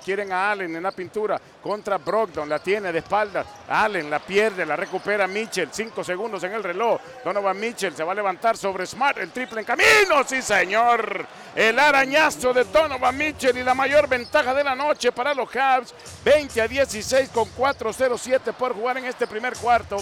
quieren a Allen en la pintura contra Brogdon. La tiene de espaldas. Allen la pierde, la recupera Mitchell. Cinco segundos en el reloj. Donovan Mitchell se va a levantar sobre Smart. El triple en camino. Sí, señor. El arañazo de Donovan Mitchell y la mayor ventaja de la noche para los Cavs. 20 a 16 con 4-0-7 por jugar en este primer cuarto.